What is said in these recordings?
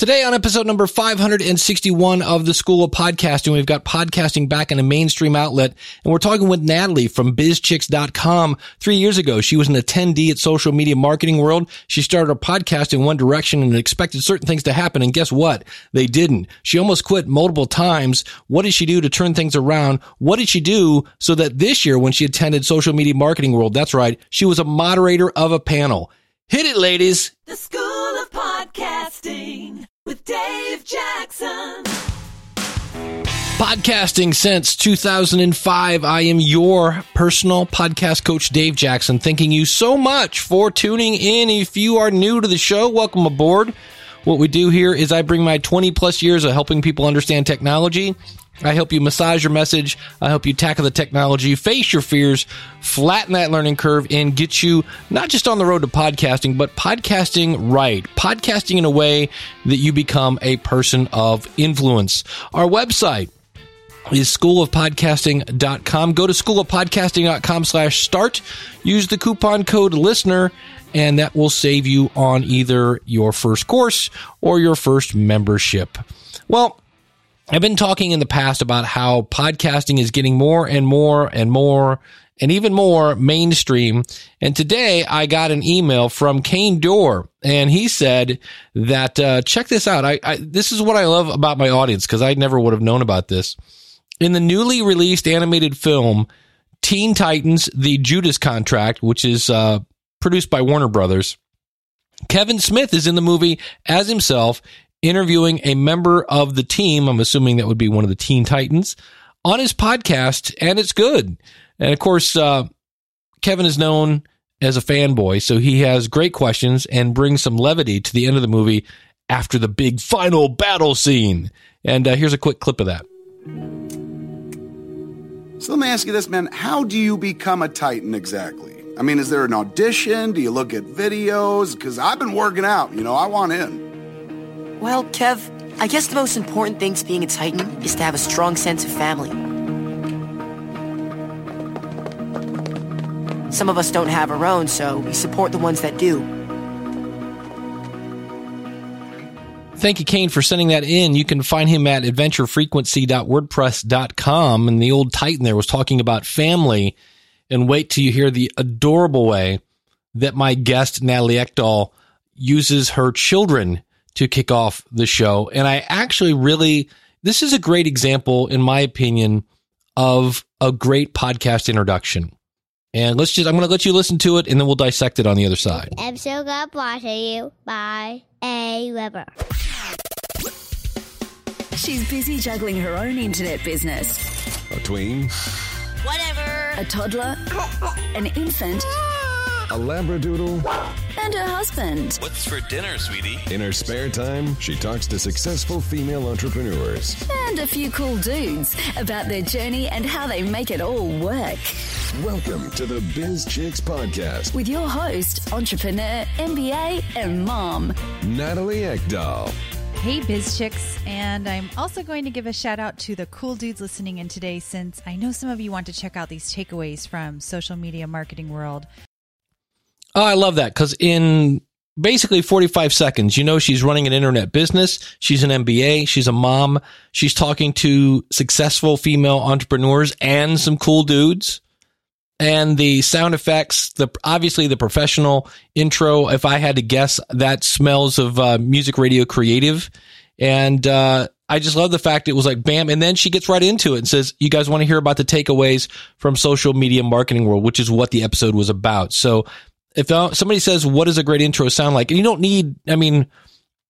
Today on episode number 561 of the School of Podcasting, we've got podcasting back in a mainstream outlet, and we're talking with Natalie from bizchix.com. Three years ago, she was an attendee at Social Media Marketing World. She started a podcast in one direction and expected certain things to happen, and guess what? They didn't. She almost quit multiple times. What did she do to turn things around? What did she do so that this year, when she attended Social Media Marketing World, that's right, she was a moderator of a panel. Hit it, ladies. The School of Podcasting with Dave Jackson. Podcasting since 2005. I am your personal podcast coach, Dave Jackson. Thanking you so much for tuning in. If you are new to the show, welcome aboard. What we do here is I bring my 20 plus years of helping people understand technology I help you massage your message. I help you tackle the technology, face your fears, flatten that learning curve, and get you not just on the road to podcasting, but podcasting right. Podcasting in a way that you become a person of influence. Our website is schoolofpodcasting.com. Go to schoolofpodcasting.com slash start. Use the coupon code listener and that will save you on either your first course or your first membership. Well, I've been talking in the past about how podcasting is getting more and more and more and even more mainstream. And today I got an email from Caine Door and he said that, uh, check this out. I, I, this is what I love about my audience because I never would have known about this. In the newly released animated film, Teen Titans, The Judas Contract, which is, uh, produced by Warner Brothers, Kevin Smith is in the movie as himself interviewing a member of the team. I'm assuming that would be one of the Teen Titans on his podcast, and it's good. And of course, uh, Kevin is known as a fanboy, so he has great questions and brings some levity to the end of the movie after the big final battle scene. And uh, here's a quick clip of that. So let me ask you this, man. How do you become a Titan exactly? I mean, is there an audition? Do you look at videos? Because I've been working out, you know, I want in. Well, Kev, I guess the most important thing to being a Titan is to have a strong sense of family. Some of us don't have our own, so we support the ones that do. Thank you, Caine, for sending that in. You can find him at adventurefrequency.wordpress.com. And the old Titan there was talking about family. And wait till you hear the adorable way that my guest, Natalie Eckdal, uses her children to kick off the show. And I actually really, this is a great example, in my opinion, of a great podcast introduction. And let's just, I'm going to let you listen to it and then we'll dissect it on the other side. Episode got brought to you by AWeber. She's busy juggling her own internet business, A tween, Whatever. a toddler, an infant, a labradoodle. and her husband. What's for dinner, sweetie? In her spare time, she talks to successful female entrepreneurs. And a few cool dudes about their journey and how they make it all work. Welcome to the Biz Chix Podcast. With your host, entrepreneur, MBA, and mom. Natalie Eckdal. Hey, Biz Chix. And I'm also going to give a shout out to the cool dudes listening in today since I know some of you want to check out these takeaways from social media marketing world. Oh, I love that because in basically 45 seconds, you know, she's running an internet business. She's an MBA. She's a mom. She's talking to successful female entrepreneurs and some cool dudes. And the sound effects, the obviously the professional intro. If I had to guess, that smells of uh, music radio creative. And uh, I just love the fact it was like bam, and then she gets right into it and says, "You guys want to hear about the takeaways from social media marketing world, which is what the episode was about." So if uh, somebody says, "What does a great intro sound like?" and you don't need, I mean,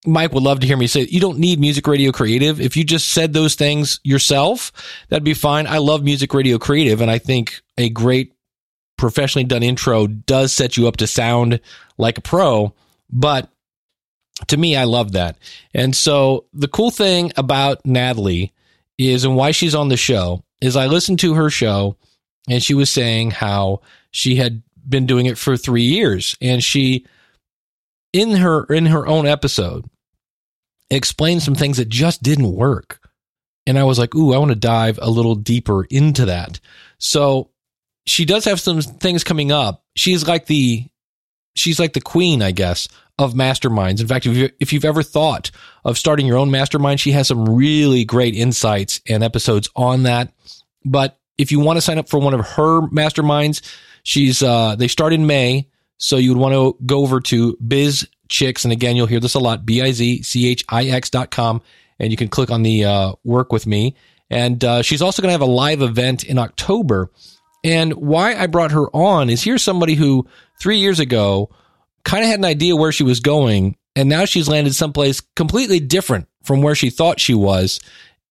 Mike would love to hear me say, you don't need music radio creative. If you just said those things yourself, that'd be fine. I love music radio creative, and I think a great professionally done intro does set you up to sound like a pro. But to me, I love that. And so the cool thing about Natalie is, and why she's on the show, is I listened to her show and she was saying how she had been doing it for three years. And she, in her, in her own episode, explained some things that just didn't work. And I was like, ooh, I want to dive a little deeper into that. So she does have some things coming up. She's like the, she's like the queen, I guess, of masterminds. In fact, if, you, if you've ever thought of starting your own mastermind, she has some really great insights and episodes on that. But if you want to sign up for one of her masterminds, she's uh, they start in May, so you would want to go over to Biz Chix, and again, you'll hear this a lot: b i z c h i x dot com, and you can click on the uh, work with me. And uh, she's also going to have a live event in October. And why I brought her on is here's somebody who three years ago kind of had an idea where she was going, and now she's landed someplace completely different from where she thought she was,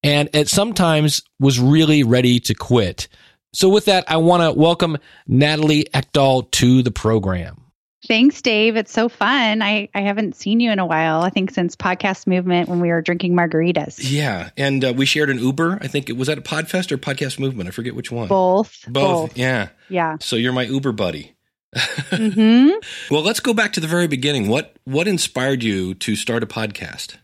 and at sometimes was really ready to quit. So with that, I want to welcome Natalie Eckdal to the program. Thanks, Dave. It's so fun. I, I haven't seen you in a while. I think since Podcast Movement when we were drinking margaritas. Yeah, and uh, we shared an Uber. I think it was at a Podfest or Podcast Movement. I forget which one. Both. Both. Yeah. Yeah. So you're my Uber buddy. hmm Well, let's go back to the very beginning. What what inspired you to start a podcast?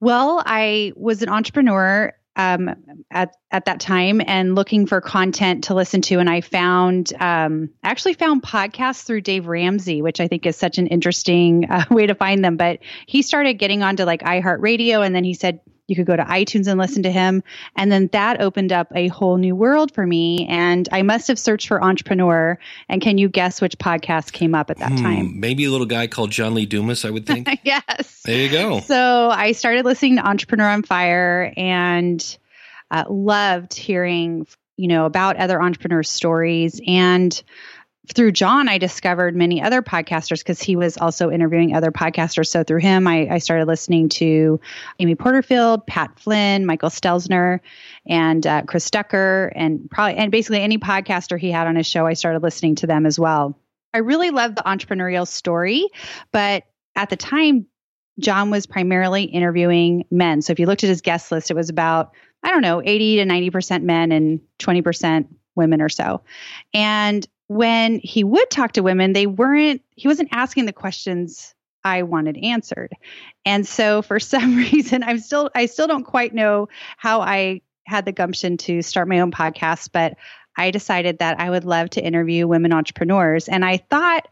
Well, I was an entrepreneur um, at at that time and looking for content to listen to, and I found um, actually found podcasts through Dave Ramsey, which I think is such an interesting uh, way to find them. But he started getting onto like iHeartRadio, and then he said you could go to iTunes and listen to him, and then that opened up a whole new world for me. And I must have searched for entrepreneur. And can you guess which podcast came up at that time? Hmm, maybe a little guy called John Lee Dumas, I would think. yes. there you go. So I started listening to Entrepreneur on Fire and uh, loved hearing, you know, about other entrepreneurs' stories. And through John, I discovered many other podcasters because he was also interviewing other podcasters. So through him, I, I started listening to Amy Porterfield, Pat Flynn, Michael Stelzner, and uh, Chris Ducker, and probably and basically any podcaster he had on his show. I started listening to them as well. I really loved the entrepreneurial story, but at the time, John was primarily interviewing men. So if you looked at his guest list, it was about, I don't know, 80 to 90% men and 20% women or so. And when he would talk to women, they weren't, he wasn't asking the questions I wanted answered. And so for some reason, I'm still, I still don't quite know how I had the gumption to start my own podcast, but I decided that I would love to interview women entrepreneurs. And I thought,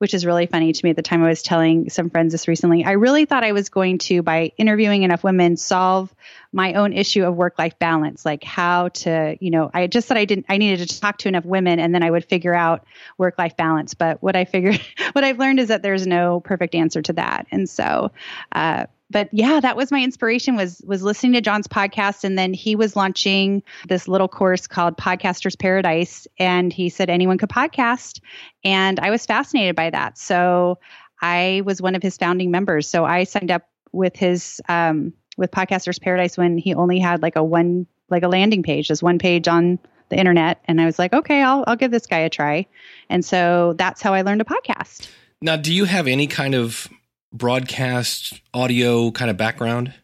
which is really funny to me at the time I was telling some friends this recently, I really thought I was going to, by interviewing enough women, solve my own issue of work life balance, like how to, you know, I just said I didn't, I needed to talk to enough women and then I would figure out work life balance. But what I figured, what I've learned is that there's no perfect answer to that. And so, uh, but yeah, that was my inspiration was was listening to John's podcast and then he was launching this little course called Podcasters Paradise and he said anyone could podcast and I was fascinated by that. So I was one of his founding members. So I signed up with his um, with Podcasters Paradise when he only had like a one like a landing page, just one page on the internet and I was like, "Okay, I'll I'll give this guy a try." And so that's how I learned a podcast. Now, do you have any kind of broadcast audio kind of background?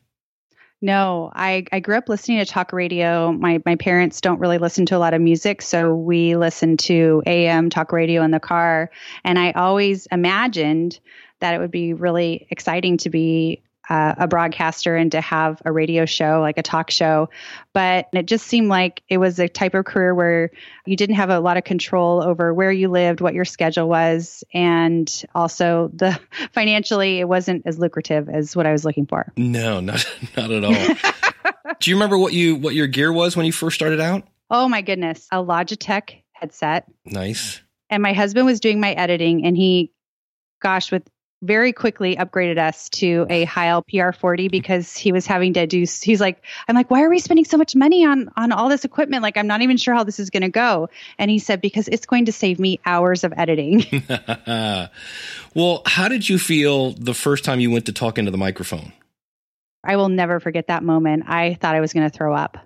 No, I, I grew up listening to talk radio. My my parents don't really listen to a lot of music, so we listen to AM talk radio in the car. And I always imagined that it would be really exciting to be uh, a broadcaster and to have a radio show, like a talk show. But it just seemed like it was a type of career where you didn't have a lot of control over where you lived, what your schedule was, and also the financially it wasn't as lucrative as what I was looking for. No, not not at all. do you remember what you what your gear was when you first started out? Oh my goodness, a Logitech headset. Nice. And my husband was doing my editing, and he, gosh, with very quickly upgraded us to a Heil PR40 because he was having to do he's like I'm like why are we spending so much money on on all this equipment like I'm not even sure how this is going to go and he said because it's going to save me hours of editing well, how did you feel the first time you went to talk into the microphone? I will never forget that moment I thought I was going to throw up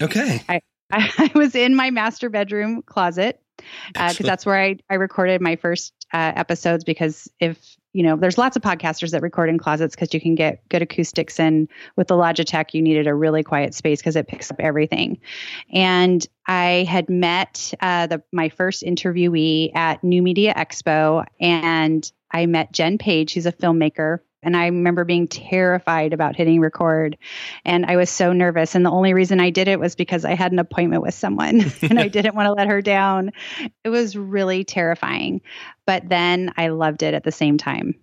Okay. I, I was in my master bedroom closet because Excellent. that's where I, I recorded my first uh, episodes because if you know there's lots of podcasters that record in closets because you can get good acoustics and with the logitech you needed a really quiet space because it picks up everything. And i had met uh, the my first interviewee at new media expo and i met jen page. Who's a filmmaker and I remember being terrified about hitting record. And I was so nervous. And the only reason I did it was because I had an appointment with someone and I didn't want to let her down. It was really terrifying. But then I loved it at the same time.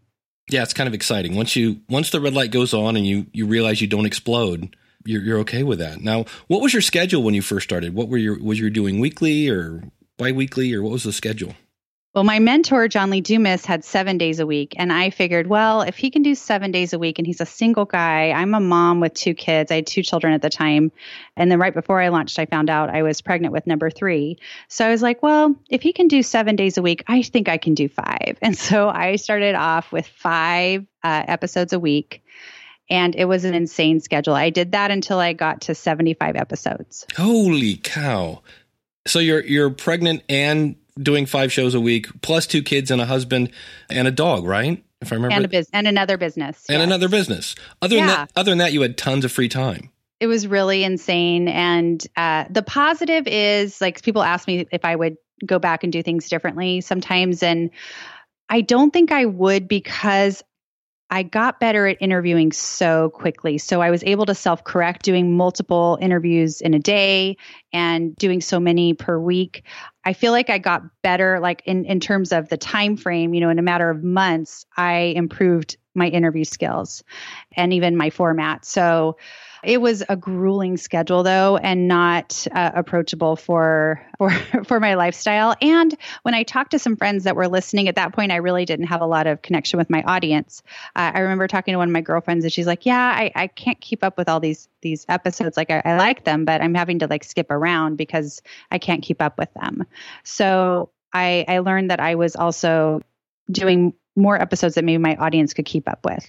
Yeah, it's kind of exciting. Once you once the red light goes on and you you realize you don't explode, you're you're okay with that. Now, what was your schedule when you first started? What were your was you doing weekly or biweekly or what was the schedule? Well, my mentor, John Lee Dumas, had seven days a week. And I figured, well, if he can do seven days a week and he's a single guy, I'm a mom with two kids. I had two children at the time. And then right before I launched, I found out I was pregnant with number three. So I was like, well, if he can do seven days a week, I think I can do five. And so I started off with five uh, episodes a week. And it was an insane schedule. I did that until I got to 75 episodes. Holy cow. So you're you're pregnant and doing five shows a week, plus two kids and a husband and a dog, right? If I remember, and a business and another business, and yes. another business. Other than that, other than that, you had tons of free time. it was really insane. And uh, the positive is like people ask me if I would go back and do things differently sometimes. And I don't think I would because I got better at interviewing so quickly. So I was able to self correct doing multiple interviews in a day and doing so many per week. I feel like I got better like in in terms of the time frame, you know, in a matter of months, I improved my interview skills and even my format. So it was a grueling schedule though and not uh, approachable for for for my lifestyle. And when i talked to some friends that were listening at that point i really didn't have a lot of connection with my audience. Uh, i remember talking to one of my girlfriends and she's like yeah i, I can't keep up with all these these episodes. Like I, I like them but i'm having to like skip around because i can't keep up with them. So i i learned that i was also doing more episodes that maybe my audience could keep up with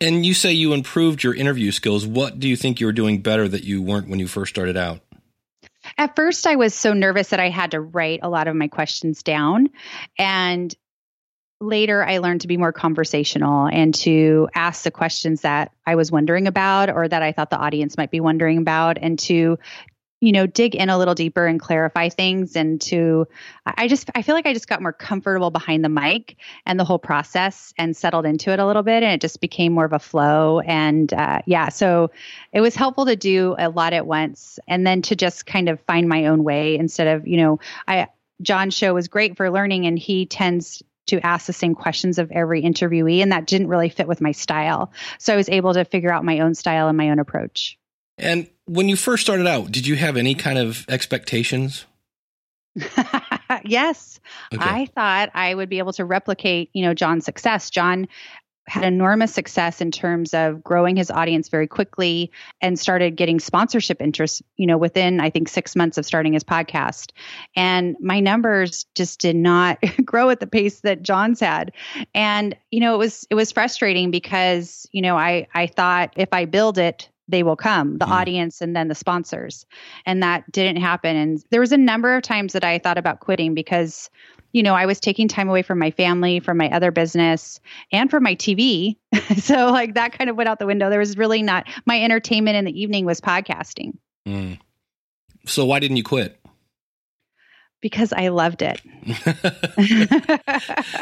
And you say you improved your interview skills. What do you think you were doing better that you weren't when you first started out? At first, I was so nervous that I had to write a lot of my questions down. And later, I learned to be more conversational and to ask the questions that I was wondering about or that I thought the audience might be wondering about and to you know dig in a little deeper and clarify things and to i just i feel like i just got more comfortable behind the mic and the whole process and settled into it a little bit and it just became more of a flow. And uh, yeah so it was helpful to do a lot at once and then to just kind of find my own way instead of you know i john's show was great for learning and he tends to ask the same questions of every interviewee and that didn't really fit with my style. So i was able to figure out my own style and my own approach. And when you first started out, did you have any kind of expectations? yes. Okay. I thought I would be able to replicate, you know, John's success. John had enormous success in terms of growing his audience very quickly and started getting sponsorship interest, you know, within I think 6 months of starting his podcast. And my numbers just did not grow at the pace that John's had. And you know, it was it was frustrating because, you know, I I thought if I build it they will come the Mm. audience and then the sponsors and that didn't happen and there was a number of times that i thought about quitting because you know i was taking time away from my family from my other business and from my tv so like that kind of went out the window there was really not my entertainment in the evening was podcasting Mm. So why didn't you quit? because i loved it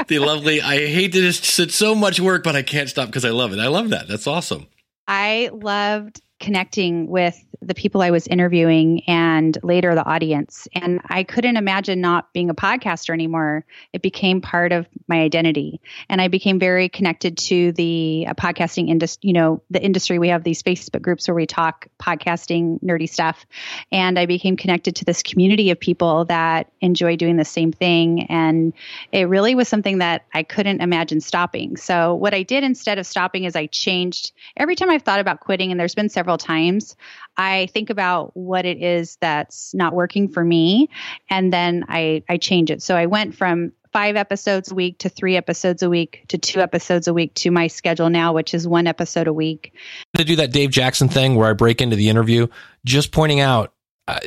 the lovely, I hate that it's, it's so much work, but I can't stop because I love it. I love that. That's awesome. I loved connecting with the people I was interviewing and later the audience. And I couldn't imagine not being a podcaster anymore. It became part of my identity. And I became very connected to the uh, podcasting industry, you know, the industry. We have these Facebook groups where we talk podcasting, nerdy stuff. And I became connected to this community of people that enjoy doing the same thing. And it really was something that I couldn't imagine stopping. So what I did instead of stopping is I changed every time I've thought about quitting, and there's been several times, I think about what it is that's not working for me, and then I I change it. So I went from five episodes a week to three episodes a week to two episodes a week to my schedule now, which is one episode a week. to do that Dave Jackson thing where I break into the interview, just pointing out uh,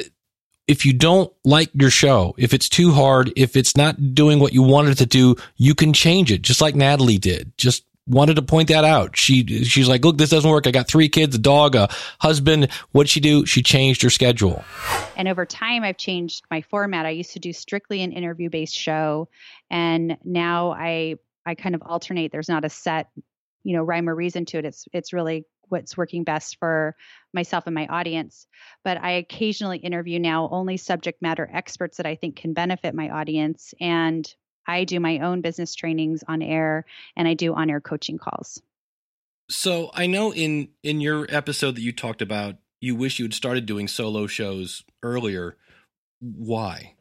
if you don't like your show, if it's too hard, if it's not doing what you wanted to do, you can change it, just like Natalie did. Just wanted to point that out. She she's like, look, this doesn't work. I got three kids, a dog, a husband. What'd she do? She changed her schedule. And over time, I've changed my format. I used to do strictly an interview based show, and now I I kind of alternate. There's not a set, you know, rhyme or reason to it. It's it's really what's working best for myself and my audience. But I occasionally interview now only subject matter experts that I think can benefit my audience and I do my own business trainings on air and I do on air coaching calls. So I know in in your episode that you talked about, you wish you had started doing solo shows earlier. Why?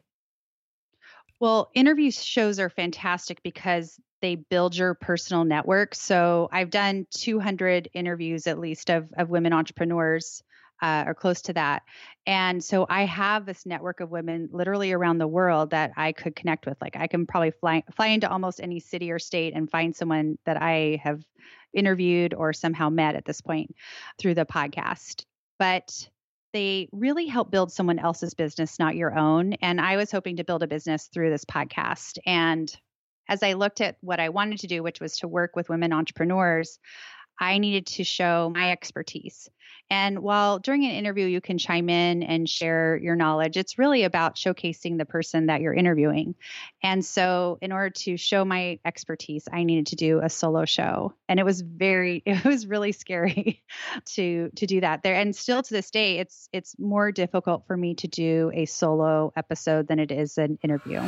Well, interview shows are fantastic because they build your personal network. So I've done 200 interviews at least of, of women entrepreneurs uh, or close to that. And so I have this network of women literally around the world that I could connect with. Like I can probably fly, fly into almost any city or state and find someone that I have interviewed or somehow met at this point through the podcast. But they really help build someone else's business, not your own. And I was hoping to build a business through this podcast. And as I looked at what I wanted to do, which was to work with women entrepreneurs, I needed to show my expertise. And while during an interview you can chime in and share your knowledge, it's really about showcasing the person that you're interviewing. And so, in order to show my expertise, I needed to do a solo show. And it was very it was really scary to to do that there. And still to this day, it's it's more difficult for me to do a solo episode than it is an interview.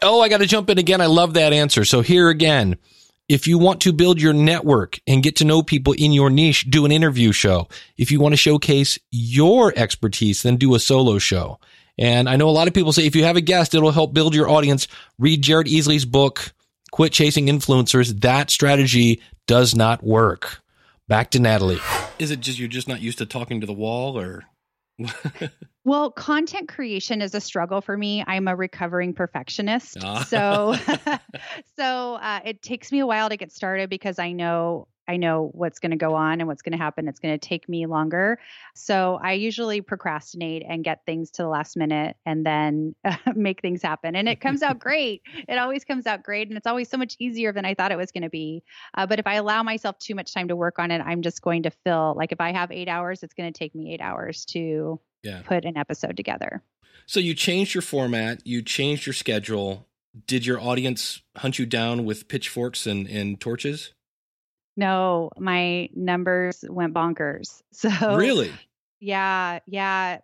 Oh, I got to jump in again. I love that answer. So here again, if you want to build your network and get to know people in your niche, do an interview show. If you want to showcase your expertise, then do a solo show. And I know a lot of people say if you have a guest, it'll help build your audience. Read Jared Easley's book, Quit Chasing Influencers. That strategy does not work. Back to Natalie. Is it just you're just not used to talking to the wall or well, content creation is a struggle for me. I'm a recovering perfectionist, Ah. so so uh, it takes me a while to get started because I know I know what's going to go on and what's going to happen. It's going to take me longer, so I usually procrastinate and get things to the last minute and then uh, make things happen. And it comes out great. It always comes out great, and it's always so much easier than I thought it was going to be. Uh, but if I allow myself too much time to work on it, I'm just going to fill. Like if I have eight hours, it's going to take me eight hours to Yeah. put an episode together. So you changed your format, you changed your schedule. Did your audience hunt you down with pitchforks and, and torches? No, my numbers went bonkers. So really? Yeah, yeah.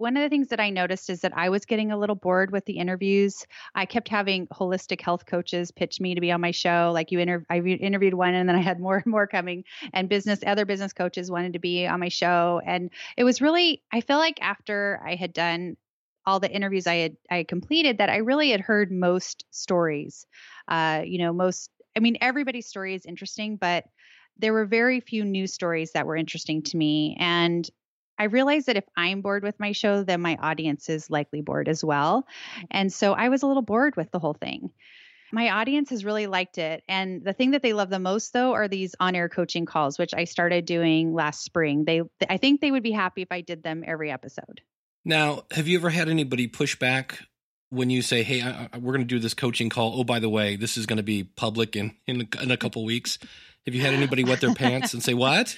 One of the things that I noticed is that I was getting a little bored with the interviews. I kept having holistic health coaches pitch me to be on my show. Like you inter- I re- interviewed one and then I had more and more coming and business other business coaches wanted to be on my show and it was really I feel like after I had done all the interviews I had I had completed that I really had heard most stories. Uh, you know, most I mean everybody's story is interesting, but there were very few news stories that were interesting to me and I realized that if I'm bored with my show, then my audience is likely bored as well. Mm-hmm. And so I was a little bored with the whole thing. My audience has really liked it. And the thing that they love the most though are these on-air coaching calls, which I started doing last spring. They I think they would be happy if I did them every episode. Now, have you ever had anybody push back when you say, "Hey, I, I, we're going to do this coaching call. Oh, by the way, this is going to be public in in in a couple weeks." Have you had anybody wet their pants and say, "What?"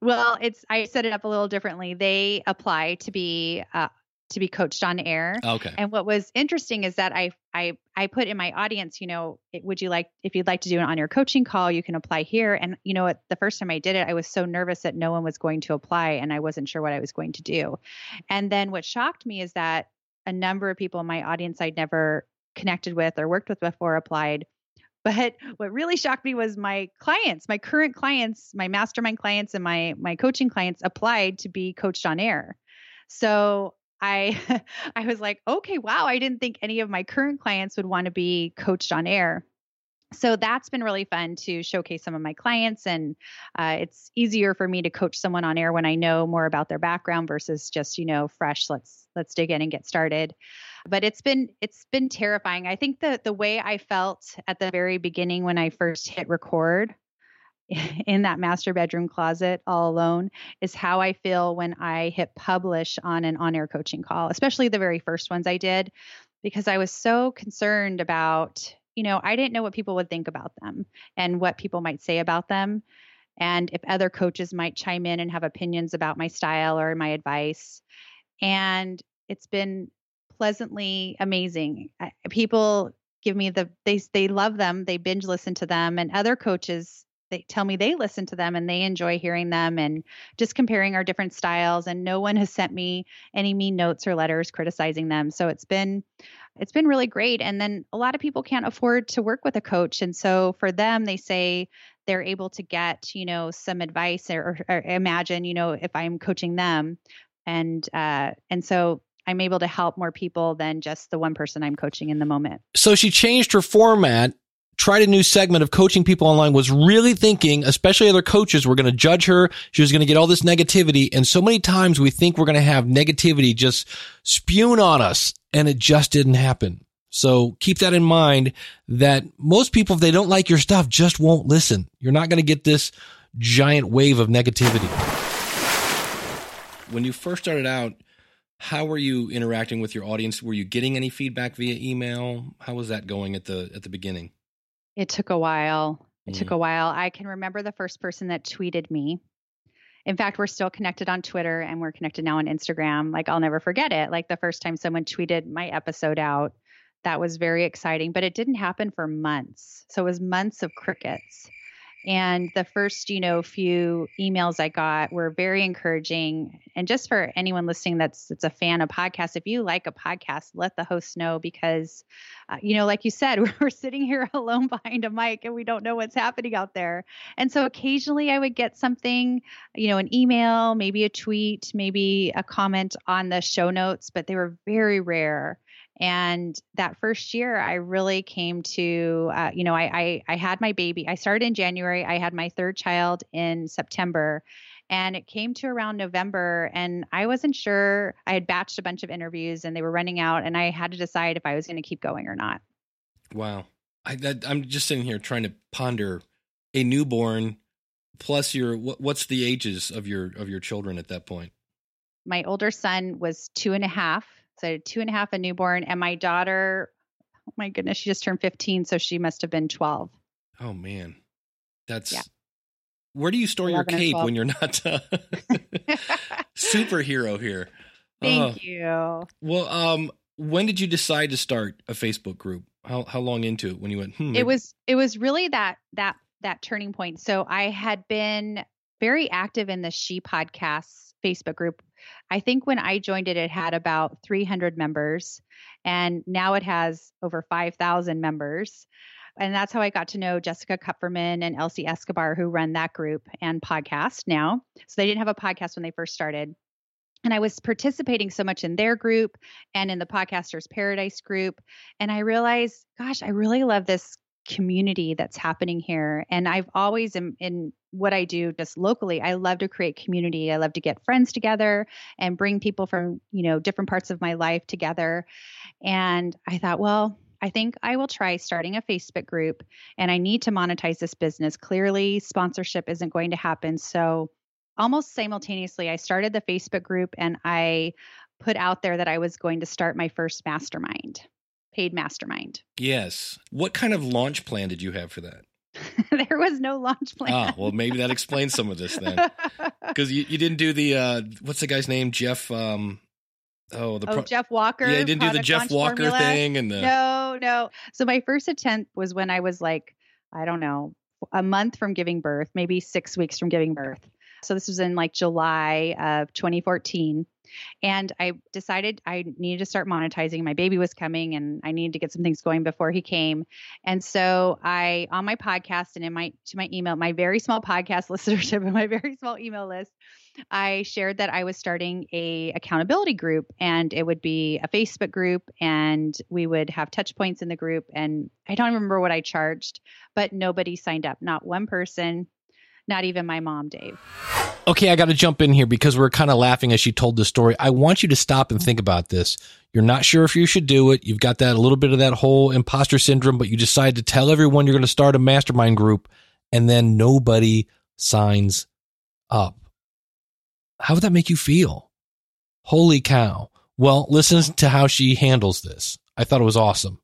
Well, it's I set it up a little differently. They apply to be uh, to be coached on air. Okay. And what was interesting is that I I I put in my audience, you know, it, would you like if you'd like to do an on your coaching call, you can apply here. And you know, what, the first time I did it, I was so nervous that no one was going to apply, and I wasn't sure what I was going to do. And then what shocked me is that a number of people in my audience I'd never connected with or worked with before applied. But what really shocked me was my clients, my current clients, my mastermind clients and my my coaching clients applied to be coached on air. So I I was like, okay, wow, I didn't think any of my current clients would want to be coached on air. So that's been really fun to showcase some of my clients, and uh, it's easier for me to coach someone on air when I know more about their background versus just you know fresh. Let's let's dig in and get started. But it's been it's been terrifying. I think that the way I felt at the very beginning when I first hit record in that master bedroom closet all alone is how I feel when I hit publish on an on air coaching call, especially the very first ones I did, because I was so concerned about, you know, I didn't know what people would think about them and what people might say about them. And if other coaches might chime in and have opinions about my style or my advice. And it's been pleasantly amazing. People give me the they they love them, they binge listen to them and other coaches they tell me they listen to them and they enjoy hearing them and just comparing our different styles and no one has sent me any mean notes or letters criticizing them. So it's been it's been really great. And then a lot of people can't afford to work with a coach. And so for them they say they're able to get you know some advice or, or imagine you know if i'm coaching them. And uh and so i'm able to help more people than just the one person i'm coaching in the moment. So she changed her format, tried a new segment of coaching people online, was really thinking, especially other coaches, were going to judge her. She was going to get all this negativity. And so many times we think we're going to have negativity just spewing on us and it just didn't happen. So keep that in mind that most people, if they don't like your stuff, just won't listen. You're not going to get this giant wave of negativity. When you first started out, how were you interacting with your audience? Were you getting any feedback via email? How was that going at the at the beginning? It took a while. It took Mm. a while. I can remember the first person that tweeted me. In fact, we're still connected on Twitter and we're connected now on Instagram. Like, I'll never forget it. Like, the first time someone tweeted my episode out, that was very exciting, but it didn't happen for months. So it was months of crickets. And the first, you know, few emails I got were very encouraging. And just for anyone listening that's that's a fan of podcasts, if you like a podcast, let the host know because, uh, you know, like you said, we're sitting here alone behind a mic and we don't know what's happening out there. And so occasionally I would get something, you know, an email, maybe a tweet, maybe a comment on the show notes, but they were very rare. And that first year, I really came to, uh, you know, I, I I had my baby. I started in January. I had my third child in September, and it came to around November, and I wasn't sure. I had batched a bunch of interviews, and they were running out, and I had to decide if I was going to keep going or not. Wow. I that, I'm just sitting here trying to ponder a newborn plus your what, what's the ages of your of your children at that point? My older son was two and a half, so two and a half, a newborn, and my daughter. Oh my goodness, she just turned 15, so she must have been 12. Oh man. That's Yeah. Where do you store your cape when you're not uh, superhero here? Thank Oh, you. Well, um when did you decide to start a Facebook group? How how long into it when you went, hmm, it was it was really that that that turning point so i had been very active in the she podcasts facebook group i think when i joined it it had about 300 members and now it has over 5000 members. And that's how i got to know jessica kupferman and elsie escobar who run that group and podcast now. So they didn't have a podcast when they first started. And I was participating so much in their group and in the Podcasters Paradise group. And I realized, gosh, I really love this community that's happening here. And I've always, in, in what I do just locally, I love to create community. I love to get friends together and bring people from, you know, different parts of my life together. And I thought, well, I think I will try starting a Facebook group and I need to monetize this business. Clearly, sponsorship isn't going to happen. So, almost simultaneously, I started the Facebook group and I put out there that I was going to start my first mastermind, paid mastermind. Yes. What kind of launch plan did you have for that? there was no launch plan. Ah, well maybe that explains some of this then. Because you, you didn't do the uh what's the guy's name? Jeff um oh the oh, Jeff Walker. Yeah, you didn't do the Jeff Walker formula. thing and the No, no. So my first attempt was when I was like, I don't know, a month from giving birth, maybe six weeks from giving birth. So this was in like July of 2014. And I decided I needed to start monetizing. My baby was coming and I needed to get some things going before he came. And so I on my podcast and in my to my email, my very small podcast listenership and my very small email list, I shared that I was starting a accountability group and it would be a Facebook group and we would have touch points in the group and I don't remember what I charged, but nobody signed up. Not one person, not even my mom, Dave. Okay, I got to jump in here because we're kind of laughing as she told the story. I want you to stop and think about this. You're not sure if you should do it. You've got that a little bit of that whole imposter syndrome, but you decide to tell everyone you're going to start a mastermind group and then nobody signs up. How would that make you feel? Holy cow. Well, listen to how she handles this. I thought it was awesome.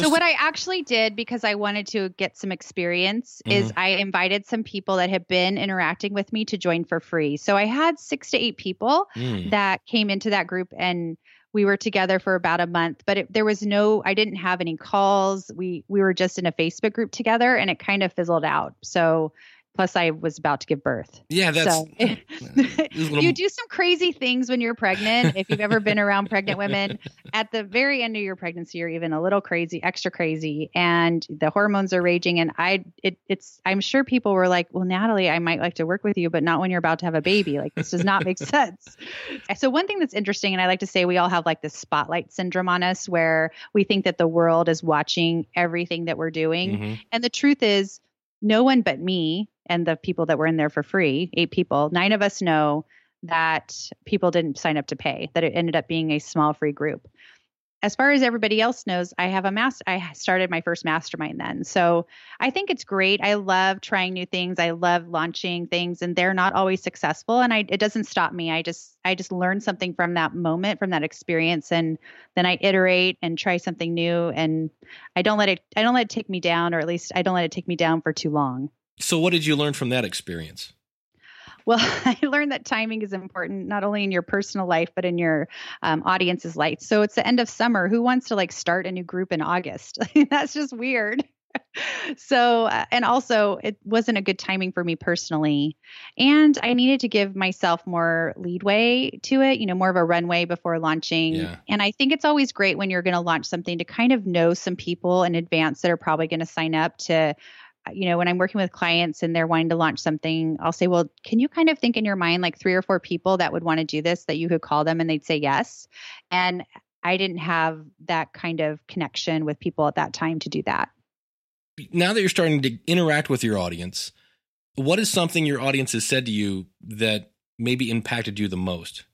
So what I actually did because I wanted to get some experience is I invited some people that had been interacting with me to join for free. So I had 6 to 8 people Mm. that came into that group and we were together for about a month, but it, there was no, I didn't have any calls. We we were just in a Facebook group together, and it kind of fizzled out. So Plus, I was about to give birth. Yeah, that's. So, you do some crazy things when you're pregnant. if you've ever been around pregnant women, at the very end of your pregnancy, you're even a little crazy, extra crazy, and the hormones are raging. And I, it, it's. I'm sure people were like, "Well, Natalie, I might like to work with you, but not when you're about to have a baby. Like this does not make sense." So one thing that's interesting, and I like to say, we all have like this spotlight syndrome on us, where we think that the world is watching everything that we're doing, Mhm. and the truth is no one but me and the people that were in there for free, eight people, nine of us know that people didn't sign up to pay, that it ended up being a small free group. As far as everybody else knows, I have a mass I started my first mastermind then. So I think it's great. I love trying new things. I love launching things and they're not always successful and I it doesn't stop me. I just I just learn something from that moment, from that experience and then I iterate and try something new and I don't let it I don't let it take me down or at least I don't let it take me down for too long. So, what did you learn from that experience? Well, I learned that timing is important, not only in your personal life, but in your um, audience's life. So it's the end of summer. Who wants to like start a new group in August? That's just weird. so, uh, and also, it wasn't a good timing for me personally. And I needed to give myself more leadway to it, you know, more of a runway before launching. Yeah. And I think it's always great when you're going to launch something to kind of know some people in advance that are probably going to sign up to you know, when I'm working with clients and they're wanting to launch something, I'll say, well, can you kind of think in your mind like three or four people that would want to do this that you could call them and they'd say yes? And I didn't have that kind of connection with people at that time to do that. Now that you're starting to interact with your audience, what is something your audience has said to you that maybe impacted you the most?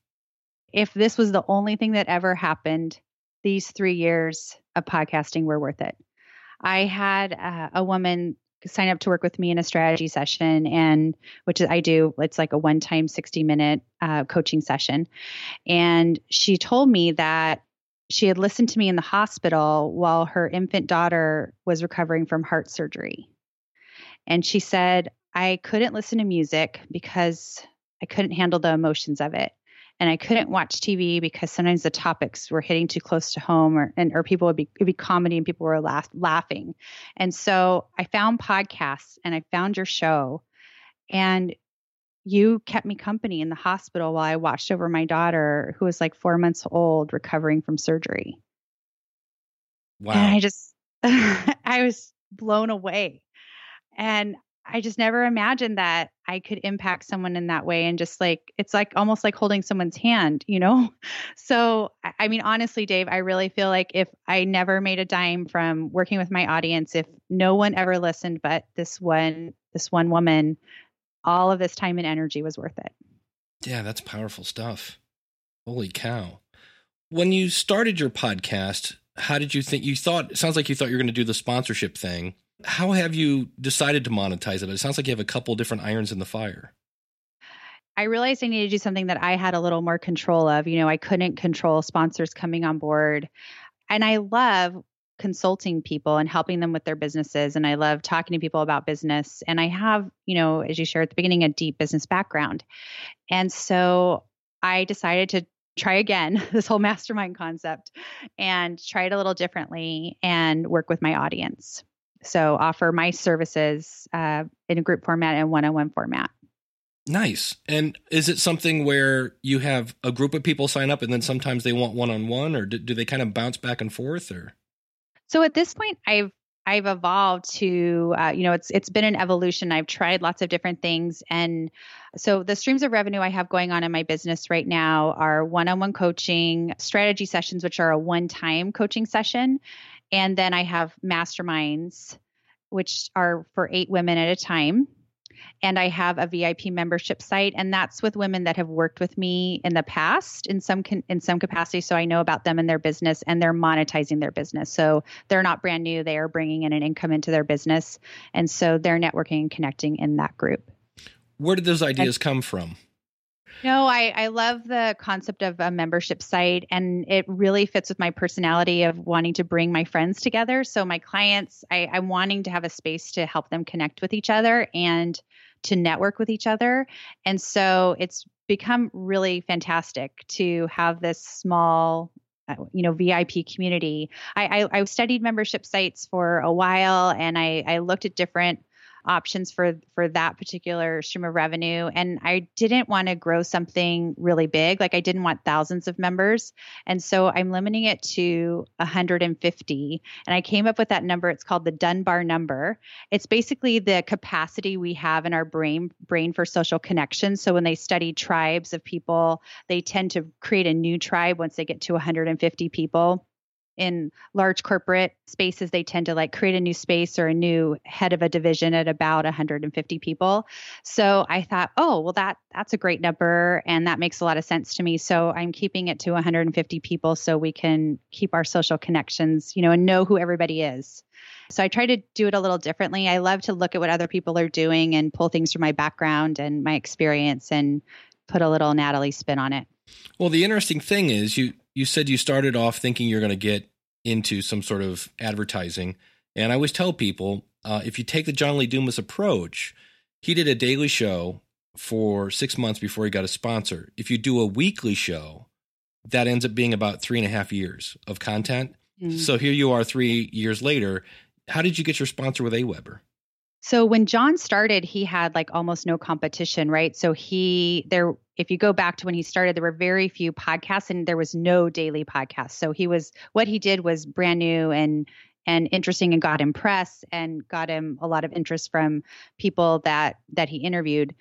If this was the only thing that ever happened, these three years of podcasting were worth it. I had uh, a woman sign up to work with me in a strategy session and which I do it's like a one time 60 minute uh, coaching session. And she told me that she had listened to me in the hospital while her infant daughter was recovering from heart surgery. And she said I couldn't listen to music because I couldn't handle the emotions of it and I couldn't watch TV because sometimes the topics were hitting too close to home, or and or people would be it'd be comedy and people were laugh, laughing, and so I found podcasts and I found your show, and you kept me company in the hospital while I watched over my daughter who was like four months old recovering from surgery. Wow. And I just, I was blown away. And I just never imagined that I could impact someone in that way. And just like, it's like almost like holding someone's hand, you know? So, I- mean, honestly, Dave, I really feel like if I never made a dime from working with my audience, if no one ever listened but this one, this one woman, all of this time and energy was worth it. Yeah, that's powerful stuff. Holy cow. When you started your podcast, how did you think you thought it sounds like you thought you were going to do the sponsorship thing. How have you decided to monetize it? It sounds like you have a couple different irons in the fire. I realized I needed to do something that I had a little more control of. You know, I couldn't control sponsors coming on board. And I love consulting people and helping them with their businesses. And I love talking to people about business. And I have, you know, as you shared at the beginning, a deep business background. And so I decided to try again this whole mastermind concept and try it a little differently and work with my audience. So offer my services uh, in a group format and one-on-one format. Nice. And is it something where you have a group of people sign up and then sometimes they want one on one, or do, do they kind of bounce back and forth? Or So at this point, I've I've evolved to uh, you know it's it's been an evolution. I've tried lots of different things, and so the streams of revenue I have going on in my business right now are one-on-one coaching, strategy sessions, which are a one-time coaching session, and then I have masterminds, which are for eight women at a time. And I have a VIP membership site, and that's with women that have worked with me in the past in some in some capacity. So I know about them and their business, and they're monetizing their business. So they're not brand new; they are bringing in an income into their business, and so they're networking and connecting in that group. where did those ideas come from? No, I, I love the concept of a membership site, and it really fits with my personality of wanting to bring my friends together. So, my clients, I, I'm wanting to have a space to help them connect with each other and to network with each other. And so, it's become really fantastic to have this small uh, you know vip community I, I i studied membership sites for a while and i i looked at different options for for that particular stream of revenue. And i didn't want to grow something really big. Like i didn't want thousands of members. And so i'm limiting it to 150 and i came up with that number. It's called the dunbar number. It's basically the capacity we have in our brain brain for social connection. So when they study tribes of people they tend to create a new tribe once they get to 150 people in large corporate spaces they tend to like create a new space or a new head of a division at about 150 people so i thought oh well that that's a great number and that makes a lot of sense to me so i'm keeping it to 150 people so we can keep our social connections you know and know who everybody is so I try to do it a little differently. I love to look at what other people are doing and pull things from my background and my experience and put a little Natalie spin on it. Well, the interesting thing is you you said you started off thinking you're going to get into some sort of advertising, and I always tell people uh, if you take the John Lee Dumas approach, he did a daily show for six months before he got a sponsor. If you do a weekly show, that ends up being about three and a half years of content. Mm. So here you are three years later. How did you get your sponsor with AWeber? So when John started, he had like almost no competition, right? So he there if you go back to when he started, there were very few podcasts and there was no daily podcast. So he was what he did was brand new and and interesting and got him press and got him a lot of interest from people that that he interviewed.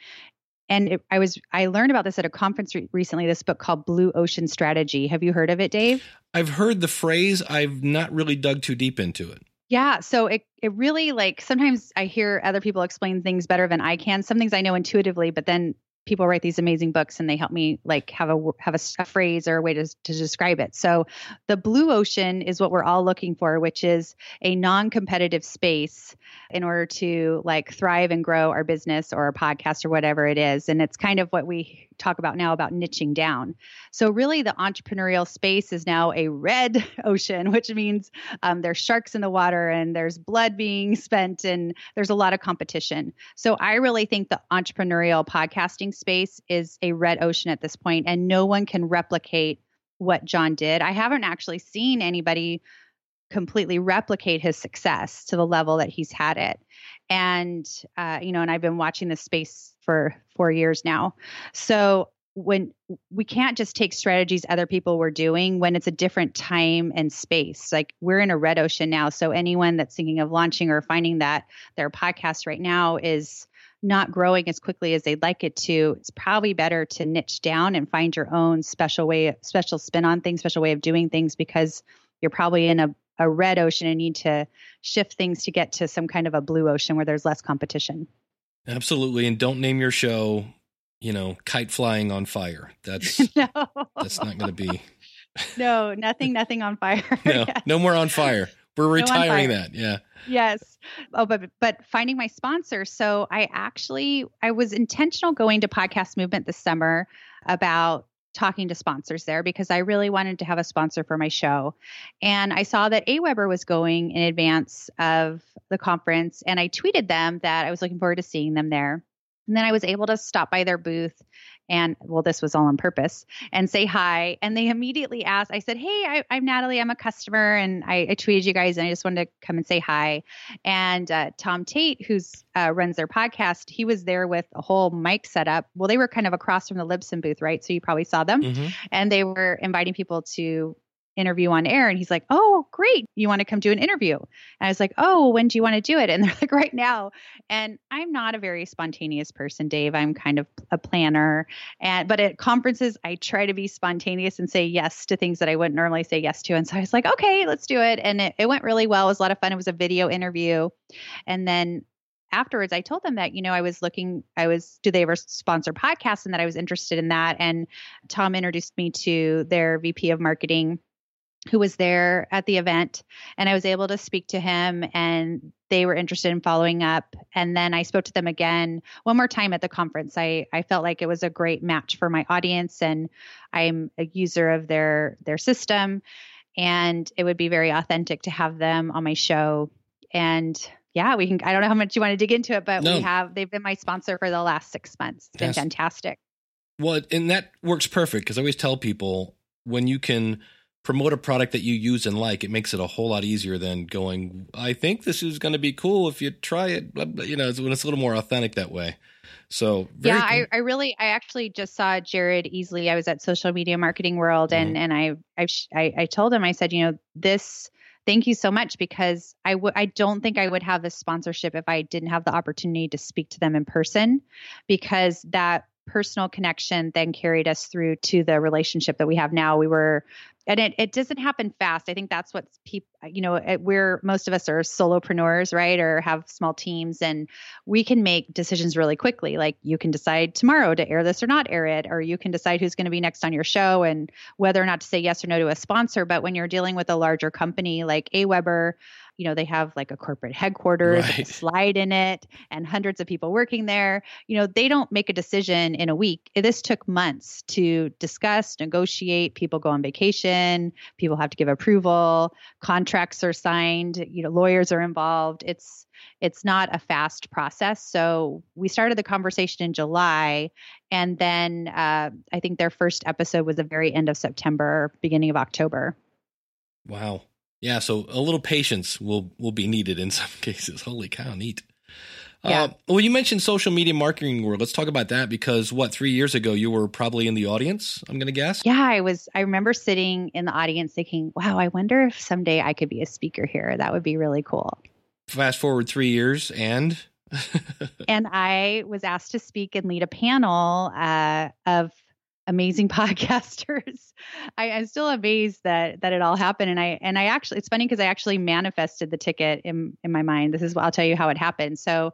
And it, I was I learned about this at a conference re- recently. This book called Blue Ocean Strategy. Have you heard of it, Dave? I've heard the phrase. I've not really dug too deep into it. Yeah, so it it really like sometimes I hear other people explain things better than I can. Some things I know intuitively, but then people write these amazing books and they help me like have a have a, a, phrase or a way to, to describe it. So the blue ocean is what we're all looking for which is a non-competitive space in order to like thrive and grow our business or our podcast or whatever it is. And it's kind of what we talk about now about niching down. So really the entrepreneurial space is now a red ocean which means um, there's sharks in the water and there's blood being spent and there's a lot of competition. So i really think the entrepreneurial podcasting space is a red ocean at this point and no one can replicate what john did i haven't actually seen anybody completely replicate his success to the level that he's had it. And, uh, you know, and I've been watching this space for four years now. So when we can't just take strategies other people were doing when it's a different time and space like we're in a red ocean now so anyone that's thinking of launching or finding that their podcast right now is not growing as quickly as they'd like it to it's probably better to niche down and find your own special way special spin on things special way of doing things because you're probably in a a red ocean and need to shift things to get to some kind of a blue ocean where there's less competition. Absolutely. And don't name your show, you know, kite flying on fire. That's no. that's not going to be No, nothing nothing on fire. No. Yes. No more on fire. We're retiring fire. that. Yeah. Yes. Oh, but but finding my sponsor. So I actually I was intentional going to podcast movement this summer about talking to sponsors there because I really wanted to have a sponsor for my show. And I saw that AWeber was going in advance of the conference and I tweeted them that I was looking forward to seeing them there. And then I was able to stop by their booth and, well, this was all on purpose and say hi. And they immediately asked, I said, Hey, I, I'm Natalie. I'm a customer. And I, I tweeted you guys and I just wanted to come and say hi. And uh, Tom Tate, who's uh, runs their podcast, he was there with a whole mic setup. Well, they were kind of across from the Libsyn booth, right? So you probably saw them. Mhm. And they were inviting people to interview on air and he's like oh great you want to come do an interview? And i was like oh when do you want to do it? And they're like right now. And i'm not a very spontaneous person dave. I'm kind of a planner and but at conferences i try to be spontaneous and say yes to things that i wouldn't normally say yes to and so i was like okay let's do it. And it, it went really well. It was a lot of fun. It was a video interview. And then afterwards i told them that you know i was looking i was do they ever sponsor podcasts and that i was interested in that. And tom introduced me to their vp of marketing who was there at the event and I was able to speak to him and they were interested in following up and then I spoke to them again one more time at the conference. I I felt like it was a great match for my audience and I'm a user of their their system and it would be very authentic to have them on my show and yeah, we can I don't know how much you want to dig into it but No. we have they've been my sponsor for the last 6 months. It's been Yes. fantastic. Well, and that works perfect because I always tell people when you can promote a product that you use and like, it makes it a whole lot easier than going, I think this is going to be cool if you try it. You know, it's, when it's a little more authentic that way. So yeah. I, I really, I actually just saw Jared Easley. I was at Social Media Marketing World, and mm-hmm. and I, I, I told him, I said, you know, this. Thank you so much because I would I don't think I would have this sponsorship if I didn't have the opportunity to speak to them in person because that personal connection then carried us through to the relationship that we have now. We were, and it, it doesn't happen fast. I think that's what people, you know, we're, most of us are solopreneurs, right? Or have small teams and we can make decisions really quickly. Like you can decide tomorrow to air this or not air it, or you can decide who's going to be next on your show and whether or not to say yes or no to a sponsor. But when you're dealing with a larger company like AWeber, you know, they have like a corporate headquarters, right. a slide in it, and hundreds of people working there. You know, they don't make a decision in a week. This took months to discuss, negotiate. People go on vacation, people have to give approval, contracts are signed, you know, lawyers are involved. It's it's not a fast process. So we started the conversation in July, and then uh, I think their first episode was the very end of September, beginning of October. Wow. Yeah, so a little patience will will be needed in some cases. Holy cow, neat. Yeah. Uh, well, you mentioned social media marketing world. Let's talk about that because what three years ago you were probably in the audience. I'm going to guess. Yeah, I was. I remember sitting in the audience thinking, "Wow, I wonder if someday I could be a speaker here. That would be really cool." Fast forward three years, and and I was asked to speak and lead a panel uh, of amazing podcasters. I, am still amazed that that it all happened. And I and I actually it's funny because I actually manifested the ticket in in my mind. This is I'll tell you how it happened. So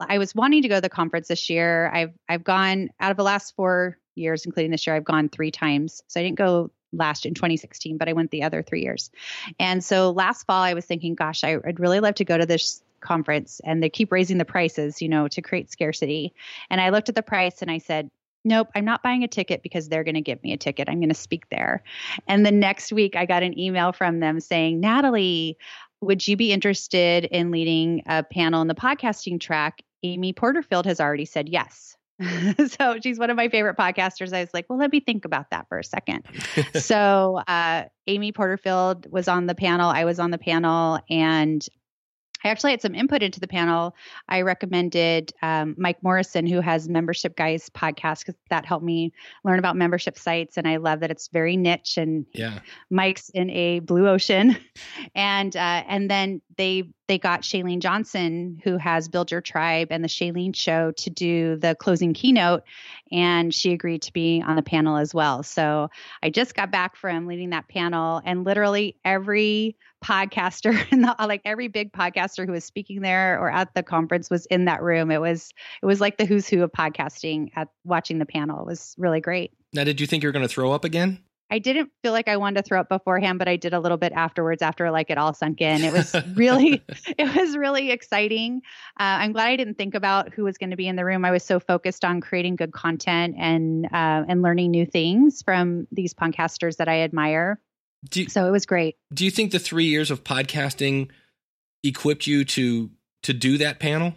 I was wanting to go to the conference this year. I've I've gone out of the last four years, including this year, I've gone three times. So I didn't go last in 2016, but I went the other three years. And so last fall, I was thinking, gosh, I, would really love to go to this conference. And they keep raising the prices, you know, to create scarcity. And I looked at the price and I said, nope, I'm not buying a ticket because they're going to give me a ticket. I'm going to speak there. And the next week, I got an email from them saying, Natalie, would you be interested in leading a panel in the podcasting track? Amy Porterfield has already said yes. so she's one of my favorite podcasters. I was like, well, let me think about that for a second. so uh, Amy Porterfield was on the panel. I was on the panel, and I actually had some input into the panel. I recommended um, Mike Morrison, who has Membership Guys podcast, because that helped me learn about membership sites. And I love that it's very niche. And yeah, Mike's in a blue ocean, and uh, and then they they got Chalene Johnson, who has Build Your Tribe and the Chalene Show, to do the closing keynote, and she agreed to be on the panel as well. So I just got back from leading that panel, and literally every podcaster like every big podcaster who was speaking there or at the conference was in that room. It was it was like the who's who of podcasting at watching the panel. It was really great. Now, did you think you were going to throw up again? I didn't feel like I wanted to throw up beforehand, but I did a little bit afterwards after like it all sunk in. It was really, it was really exciting. Uh, I'm glad I didn't think about who was going to be in the room. I was so focused on creating good content and uh, and learning new things from these podcasters that I admire. You, so it was great. Do you think the three years of podcasting equipped you to to do that panel?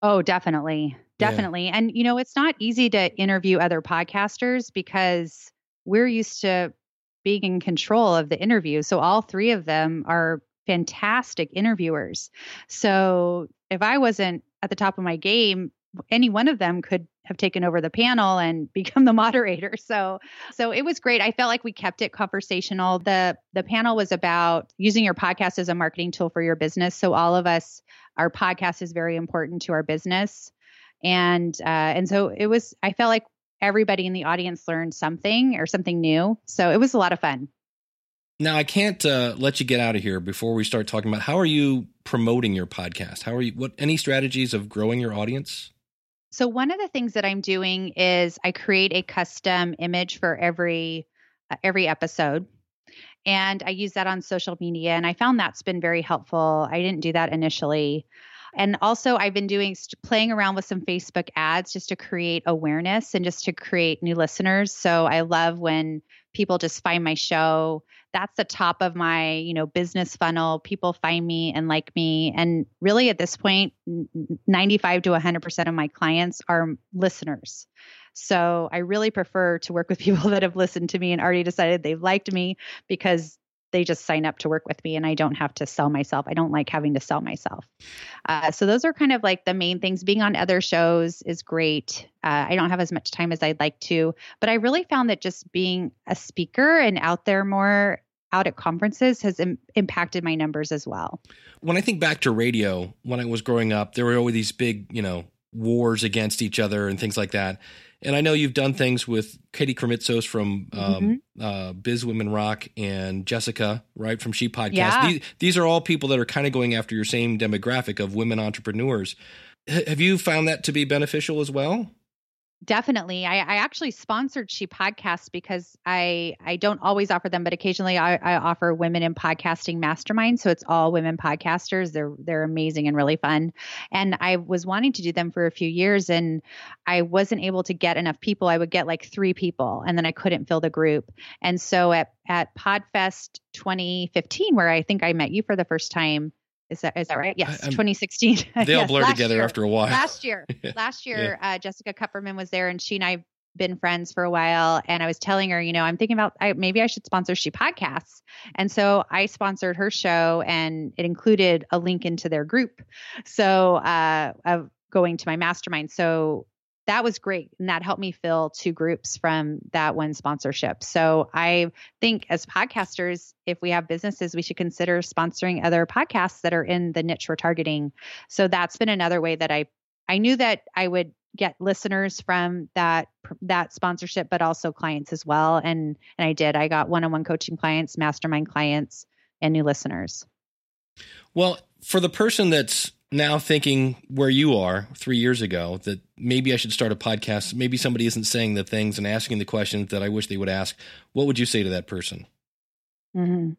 Oh, definitely, definitely. Yeah. And you know, it's not easy to interview other podcasters because we're used to being in control of the interview. So all three of them are fantastic interviewers. So if I wasn't at the top of my game, any one of them could have taken over the panel and become the moderator. So so it was great. I felt like we kept it conversational. The the panel was about using your podcast as a marketing tool for your business. So all of us our podcast is very important to our business. And uh, and so it was I felt like everybody in the audience learned something or something new. So it was a lot of fun. Now I can't uh, let you get out of here before we start talking about how are you promoting your podcast? How are you? What any strategies of growing your audience? So one of the things that I'm doing is I create a custom image for every uh, every episode. And I use that on social media and I found that's been very helpful. I didn't do that initially. And also I've been doing playing around with some Facebook ads just to create awareness and just to create new listeners. So I love when people just find my show. That's the top of my you know business funnel. People find me and like me. And really at this point 95 to 100% of my clients are listeners. So I really prefer to work with people that have listened to me and already decided they've liked me because they just sign up to work with me and I don't have to sell myself. I don't like having to sell myself. Uh, so those are kind of like the main things. Being on other shows is great. Uh, I don't have as much time as I'd like to, but I really found that just being a speaker and out there more out at conferences has Im- impacted my numbers as well. When I think back to radio, when I was growing up, there were always these big, you know, wars against each other and things like that. And I know you've done things with Katie Krimitsos from um, mm-hmm. uh, Biz Women Rock and Jessica, right, from She Podcast. Yeah. These, these are all people that are kind of going after your same demographic of women entrepreneurs. H- have you found that to be beneficial as well? Definitely. I, I, actually sponsored She Podcasts because I I don't always offer them, but occasionally I, I offer women in podcasting mastermind. So it's all women podcasters. They're they're amazing and really fun. And I was wanting to do them for a few years and I wasn't able to get enough people. I would get like three people and then I couldn't fill the group. And so at at Podfest 2015, where I think I met you for the first time, is that is that right? Yes, I, 2016. They all yes, blur together year. after a while. Last year, last year, yeah. uh, Jessica Kupferman was there, and she and I've been friends for a while. And I was telling her, you know, I'm thinking about I, maybe I should sponsor She Podcasts, and so I sponsored her show, and it included a link into their group. So uh, of going to my mastermind. So that was great. And that helped me fill two groups from that one sponsorship. So I think as podcasters, if we have businesses, we should consider sponsoring other podcasts that are in the niche we're targeting. So that's been another way that I I knew that I would get listeners from that that sponsorship but also clients as well and and I did. I got one-on-one coaching clients, mastermind clients and new listeners. Well, for the person that's now thinking where you are three years ago that maybe I should start a podcast. Maybe somebody isn't saying the things and asking the questions that I wish they would ask. What would you say to that person? Mm-hmm.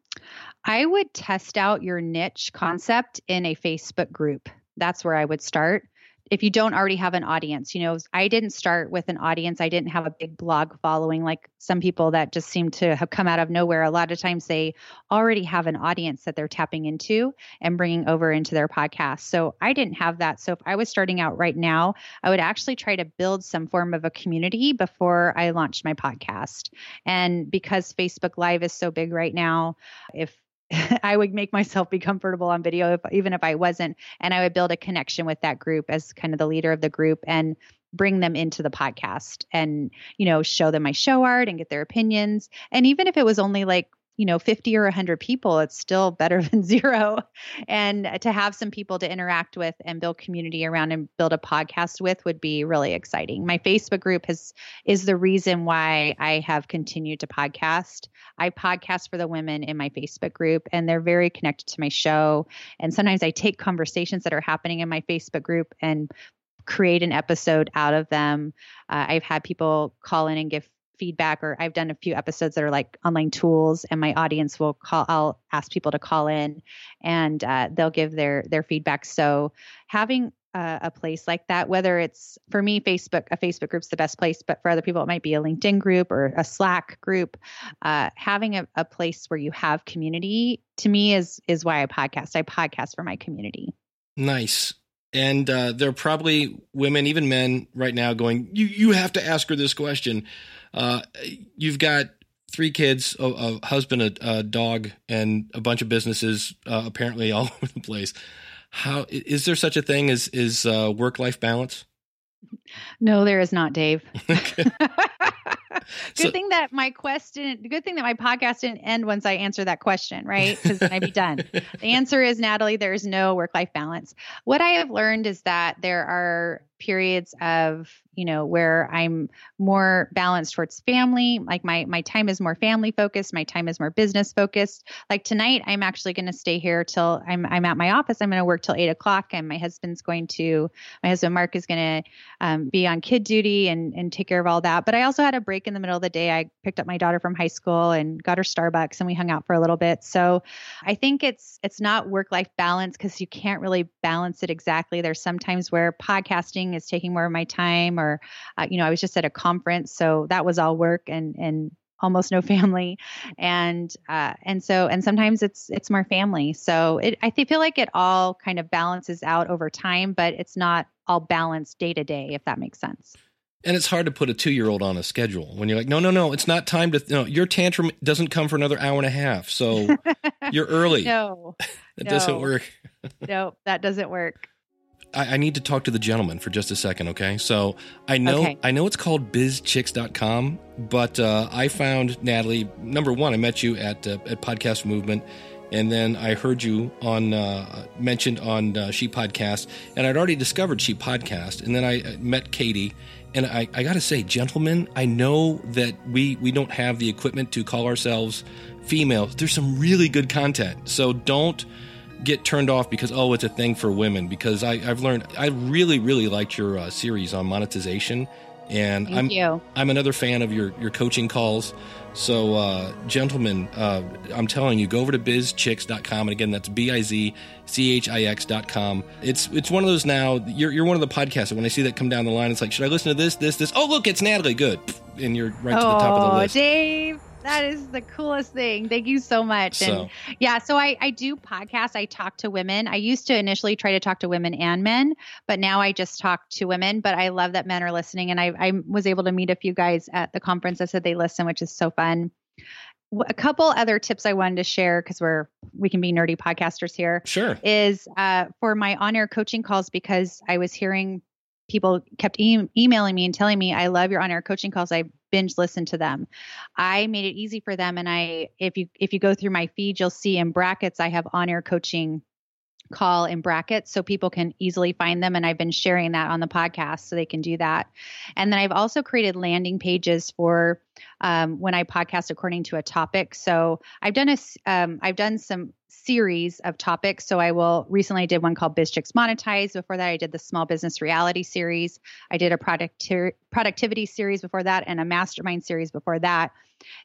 I would test out your niche concept in a Facebook group. That's where I would start if you don't already have an audience you know i didn't start with an audience. I didn't have a big blog following like some people that just seem to have come out of nowhere. A lot of times they already have an audience that they're tapping into and bringing over into their podcast. So i didn't have that. So if i was starting out right now i would actually try to build some form of a community before i launched my podcast. And because facebook live is so big right now if I would make myself be comfortable on video, if, even if I wasn't. And I would build a connection with that group as kind of the leader of the group and bring them into the podcast and, you know, show them my show art and get their opinions. And even if it was only like you know 50 or 100 people it's still better than zero. And to have some people to interact with and build community around and build a podcast with would be really exciting. My facebook group has is the reason why i have continued to podcast. I podcast for the women in my facebook group and they're very connected to my show. And sometimes i take conversations that are happening in my facebook group and create an episode out of them. Uh, i've had people call in and give feedback or I've done a few episodes that are like online tools and my audience will call I'll ask people to call in and uh, they'll give their their feedback. So having a, a place like that whether it's for me Facebook a Facebook group's the best place but for other people it might be a LinkedIn group or a Slack group uh, having a, a place where you have community to me is is why I podcast. I podcast for my community. Nice and uh, there are probably women, even men, right now going, "You you have to ask her this question." Uh, you've got three kids, a, a husband, a, a, dog, and a bunch of businesses uh, apparently all over the place. How is there such a thing as is uh, work life balance? No, there is not, Dave. good so, thing that my question, good thing that my podcast didn't end once I answer that question, right? Because then I'd be done. the answer is, Natalie, there's no work life balance. What I have learned is that there are periods of you know where i'm more balanced towards family like my my time is more family focused my time is more business focused. Like tonight i'm actually going to stay here till i'm i'm at my office. I'm going to work till eight o'clock and my husband's going to my husband mark is going to um, be on kid duty and and take care of all that. But i also had a break in the middle of the day. I picked up my daughter from high school and got her starbucks and we hung out for a little bit. So i think it's it's not work life balance because you can't really balance it exactly. There's sometimes where podcasting is taking more of my time or uh, you know i was just at a conference so that was all work and and almost no family and uh, and so and sometimes it's it's more family so it i feel like it all kind of balances out over time but it's not all balanced day to day if that makes sense And it's hard to put a two year old on a schedule when you're like, no, no, no, it's not time to, no, your tantrum doesn't come for another hour and a half. So you're early. No, That doesn't work. no, that doesn't work. I, I need to talk to the gentleman for just a second, okay? So I know Okay. I know it's called bizchix.com, but uh, I found Natalie. Number one, I met you at uh, at Podcast Movement, and then I heard you on uh, mentioned on uh, She Podcast, and I'd already discovered She Podcast, and then I uh, met Katie. And I, I got to say, gentlemen, I know that we, we don't have the equipment to call ourselves females. There's some really good content. So don't get turned off because oh it's a thing for women. Because I, I've learned I really really liked your uh, series on monetization. And Thank I'm you. I'm another fan of your your coaching calls. So uh, gentlemen uh, I'm telling you go over to bizchix.com and again that's b-i-z-c-h-i-x.com it's it's one of those now you're, you're one of the podcasts when I see that come down the line it's like should I listen to this this this? Oh look it's Natalie. Good. And you're right to the top of the Oh, list. Dave, that is the coolest thing. Thank you so much. So- And yeah, so I, I do podcasts. I talk to women. I used to initially try to talk to women and men, but now I just talk to women. But I love that men are listening. And I, I was able to meet a few guys at the conference that said they listen, which is so fun. A couple other tips I wanted to share because we're we can be nerdy podcasters here sure is uh, for my on-air coaching calls because I was hearing people kept e- emailing me and telling me I love your on-air coaching calls. I binge listen to them. I made it easy for them, and I if you if you go through my feed, you'll see in brackets I have on-air coaching call in brackets so people can easily find them and I've been sharing that on the podcast so they can do that. And then I've also created landing pages for um, when I podcast according to a topic. So I've done a um, I've done some series of topics. So I will recently I did one called Biz Chix Monetize. Before that, I did the Small Business Reality series. I did a producti- productivity series before that, and a mastermind series before that.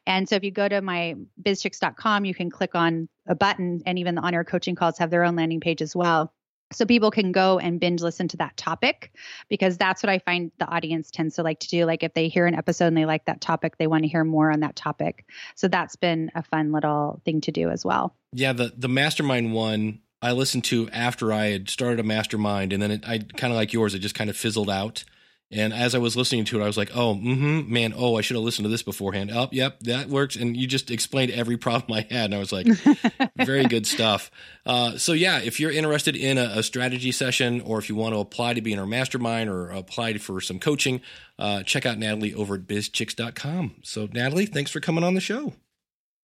And so if you go to my bizchix.com, you can click on a button, and even the on coaching calls have their own landing page as well. So people can go and binge listen to that topic because that's what I find the audience tends to like to do. Like if they hear an episode and they like that topic, they want to hear more on that topic. So that's been a fun little thing to do as well. Yeah, the the mastermind one I listened to after I had started a mastermind, and then it, I kind of like yours, it just kind of fizzled out. And as I was listening to it, I was like, "Oh, mm-hmm, man, oh, I should have listened to this beforehand." Oh, yep, that works. And you just explained every problem I had, and I was like, "Very good stuff." Uh, so yeah, if you're interested in a, a strategy session, or if you want to apply to be in our mastermind, or apply for some coaching, uh, check out Natalie over at bizchix.com. So Natalie, thanks for coming on the show.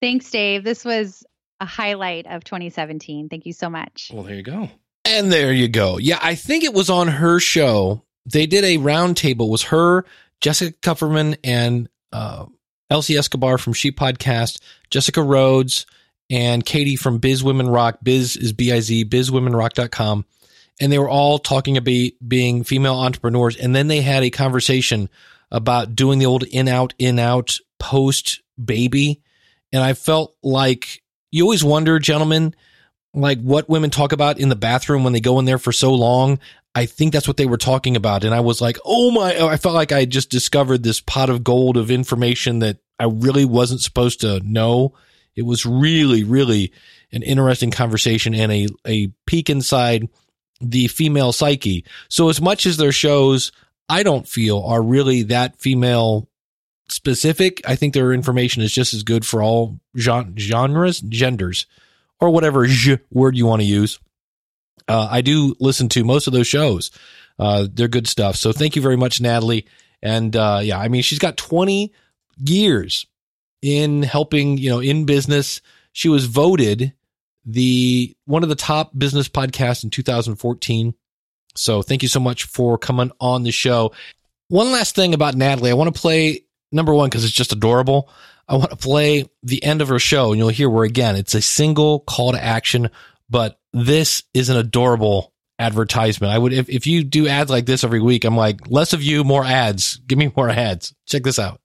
Thanks, Dave. This was a highlight of 2017. Thank you so much. Well, there you go. And there you go. Yeah, I think it was on her show. They did a roundtable. Was her, Jessica Kupferman, and uh, Elsie Escobar from She Podcast, Jessica Rhodes, and Katie from Biz Women Rock. Biz is B I Z, bizwomenrock.com. And they were all talking about being female entrepreneurs. And then they had a conversation about doing the old in out, in out post baby. And I felt like you always wonder, gentlemen, like what women talk about in the bathroom when they go in there for so long. I think that's what they were talking about. And I was like, oh my, oh, I felt like I just discovered this pot of gold of information that I really wasn't supposed to know. It was really, really an interesting conversation and a, a peek inside the female psyche. So as much as their shows, I don't feel are really that female specific. I think their information is just as good for all gen- genres, genders, or whatever word you want to use. Uh, I do listen to most of those shows. Uh, they're good stuff. So thank you very much, Natalie. And uh, yeah, I mean, she's got 20 years in helping, you know, in business. She was voted the one of the top business podcasts in 2014. So thank you so much for coming on the show. One last thing about Natalie, I want to play number one because it's just adorable. I want to play the end of her show, and you'll hear where again it's a single call to action, but this is an adorable advertisement. I would if, if you do ads like this every week, I'm like less of you, more ads. Give me more ads. Check this out.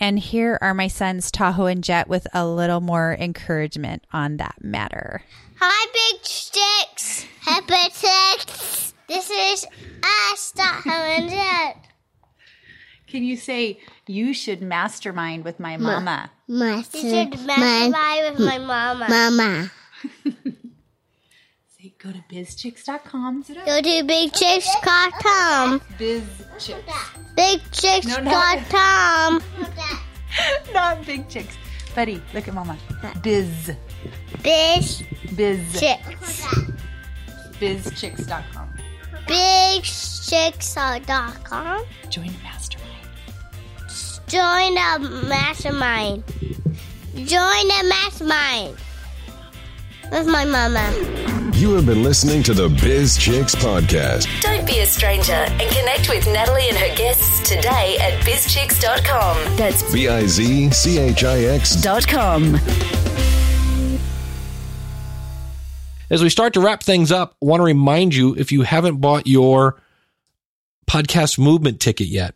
And here are my sons, Tahoe and Jet, with a little more encouragement on that matter. Hi, Big Sticks. Happy This is us, Tahoe and Jet. Can you say you should mastermind with my mama? You should mastermind with my mama. Mama. Say Go to bizchix.com. Go to bigchicks.com. Bizchix. Bigchicks.com. Not big chicks. Buddy, look at mama. Biz. Biz Biz. chicks. Bizchix.com. Bigchicks.com. Join the mastermind. Join the mastermind. Join the mastermind. With my mama. You have been listening to the Biz Chix podcast. Don't be a stranger and connect with Natalie and her guests today at bizchix.com. That's B I Z C H I X. dot com. As we start to wrap things up, I want to remind you if you haven't bought your podcast movement ticket yet,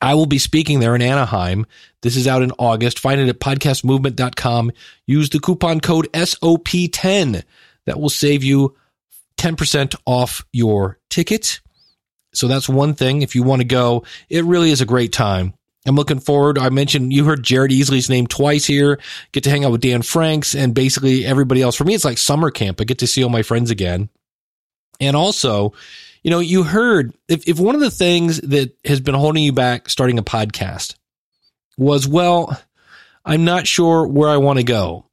I will be speaking there in Anaheim. This is out in August. Find it at podcastmovement.com. Use the coupon code SOP10. That will save you 10% off your ticket. So that's one thing. If you want to go, it really is a great time. I'm looking forward. I mentioned you heard Jared Easley's name twice here. Get to hang out with Dan Franks and basically everybody else. For me, it's like summer camp. I get to see all my friends again. And also, you know, you heard if, if one of the things that has been holding you back starting a podcast was, well, I'm not sure where I want to go.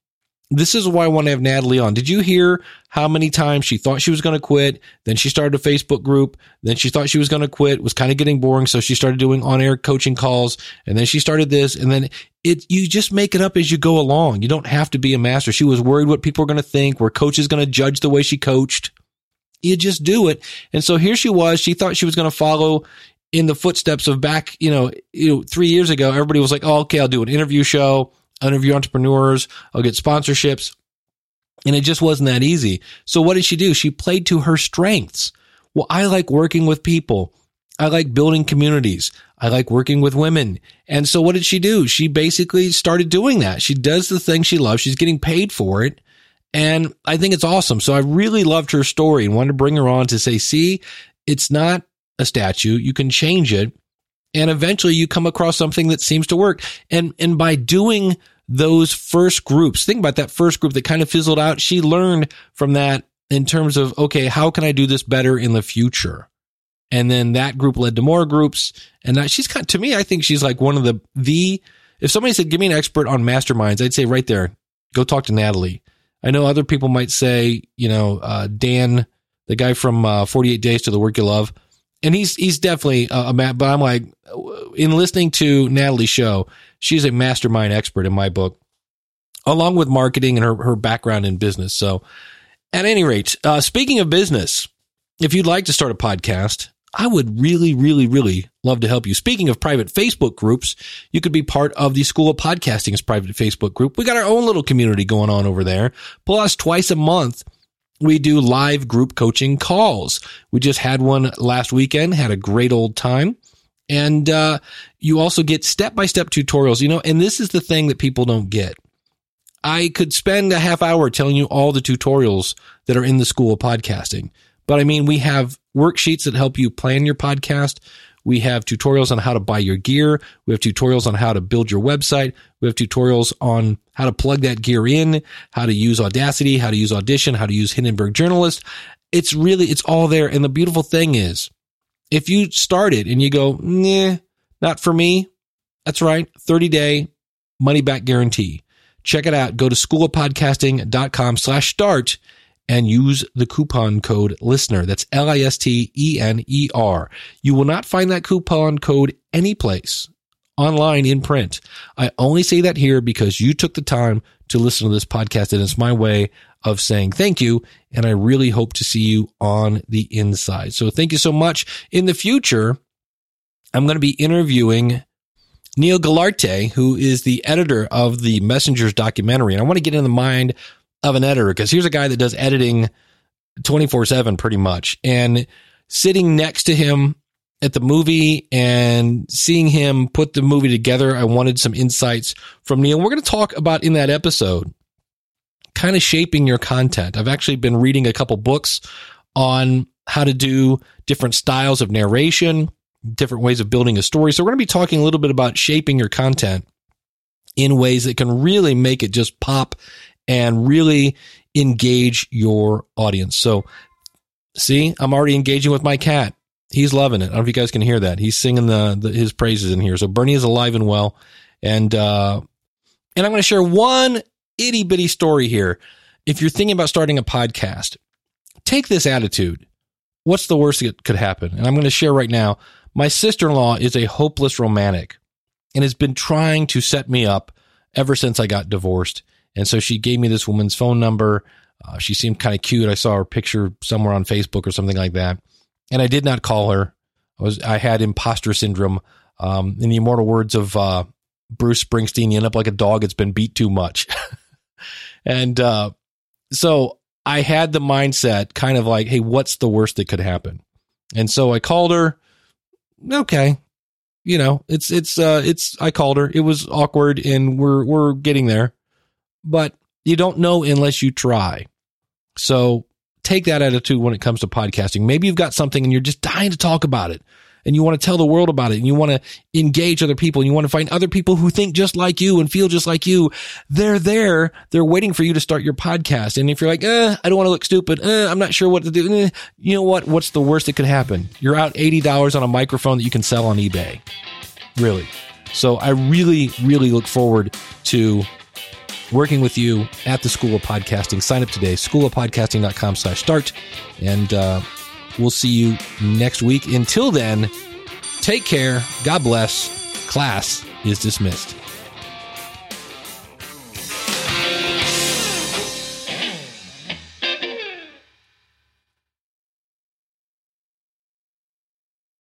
This is why I want to have Natalie on. Did you hear how many times she thought she was going to quit? Then she started a Facebook group. Then she thought she was going to quit. It was kind of getting boring. So she started doing on air coaching calls. And then she started this. And then it, you just make it up as you go along. You don't have to be a master. She was worried what people are going to think, where coach is going to judge the way she coached. You just do it. And so here she was. She thought she was going to follow in the footsteps of back, you know, you know, three years ago. Everybody was like, "Oh, okay, I'll do an interview show, interview entrepreneurs, I'll get sponsorships," and it just wasn't that easy. So what did she do? She played to her strengths. Well, I like working with people. I like building communities. I like working with women. And so what did she do? She basically started doing that. She does the thing she loves. She's getting paid for it. And I think it's awesome. So I really loved her story and wanted to bring her on to say, see, it's not a statue. You can change it. And eventually you come across something that seems to work. And, and by doing those first groups, think about that first group that kind of fizzled out. She learned from that in terms of, okay, how can I do this better in the future? And then that group led to more groups. And she's kind to me, I think she's like one of the, the, if somebody said, give me an expert on masterminds, I'd say right there, go talk to Natalie. I know other people might say, you know, uh, Dan, the guy from uh, 48 Days to the Work You Love, and he's he's definitely a, a but I'm like, in listening to Natalie's show, she's a mastermind expert in my book, along with marketing and her her background in business. So, at any rate, uh, speaking of business, if you'd like to start a podcast, I would really, really, really love to help you. Speaking of private Facebook groups, you could be part of the School of Podcasting's private Facebook group. We got our own little community going on over there. Plus, twice a month, we do live group coaching calls. We just had one last weekend, had a great old time. And uh, you also get step by step tutorials, you know, and this is the thing that people don't get. I could spend a half hour telling you all the tutorials that are in the School of Podcasting. But I mean, we have worksheets that help you plan your podcast. We have tutorials on how to buy your gear. We have tutorials on how to build your website. We have tutorials on how to plug that gear in, how to use Audacity, how to use Audition, how to use Hindenburg Journalist. It's really, it's all there. And the beautiful thing is, if you start it and you go, nah, not for me, that's right. 30 day money back guarantee. Check it out. Go to schoolofpodcasting.com slash start and use the coupon code listener. That's L I S T E N E R. You will not find that coupon code anyplace online in print. I only say that here because you took the time to listen to this podcast and it's my way of saying thank you. And I really hope to see you on the inside. So thank you so much. In the future, I'm going to be interviewing Neil Galarte, who is the editor of the Messengers documentary. And I want to get in the mind of an editor because here's a guy that does editing 24 7 pretty much. And sitting next to him at the movie and seeing him put the movie together, I wanted some insights from Neil. We're going to talk about in that episode kind of shaping your content. I've actually been reading a couple books on how to do different styles of narration, different ways of building a story. So we're going to be talking a little bit about shaping your content in ways that can really make it just pop and really engage your audience. So, see, I'm already engaging with my cat. He's loving it. I don't know if you guys can hear that. He's singing the, the his praises in here. So Bernie is alive and well, and uh, and I'm going to share one itty bitty story here. If you're thinking about starting a podcast, take this attitude. What's the worst that could happen? And I'm going to share right now. My sister in law is a hopeless romantic and has been trying to set me up ever since I got divorced. And so she gave me this woman's phone number. Uh, she seemed kind of cute. I saw her picture somewhere on Facebook or something like that. And I did not call her. I was I had imposter syndrome. Um, in the immortal words of uh, Bruce Springsteen, you end up like a dog that's been beat too much. and uh, so I had the mindset kind of like, hey, what's the worst that could happen? And so I called her. Okay. You know, it's it's uh it's I called her. It was awkward and we're we're getting there. But you don't know unless you try. So take that attitude when it comes to podcasting. Maybe you've got something and you're just dying to talk about it and you want to tell the world about it and you want to engage other people and you want to find other people who think just like you and feel just like you. They're there. They're waiting for you to start your podcast. And if you're like, eh, I don't want to look stupid. Eh, I'm not sure what to do. Eh, you know what? What's the worst that could happen? You're out $80 on a microphone that you can sell on eBay. Really. So I really, really look forward to working with you at the School of Podcasting. Sign up today, schoolofpodcasting.com slash start. And uh, we'll see you next week. Until then, take care. God bless. Class is dismissed.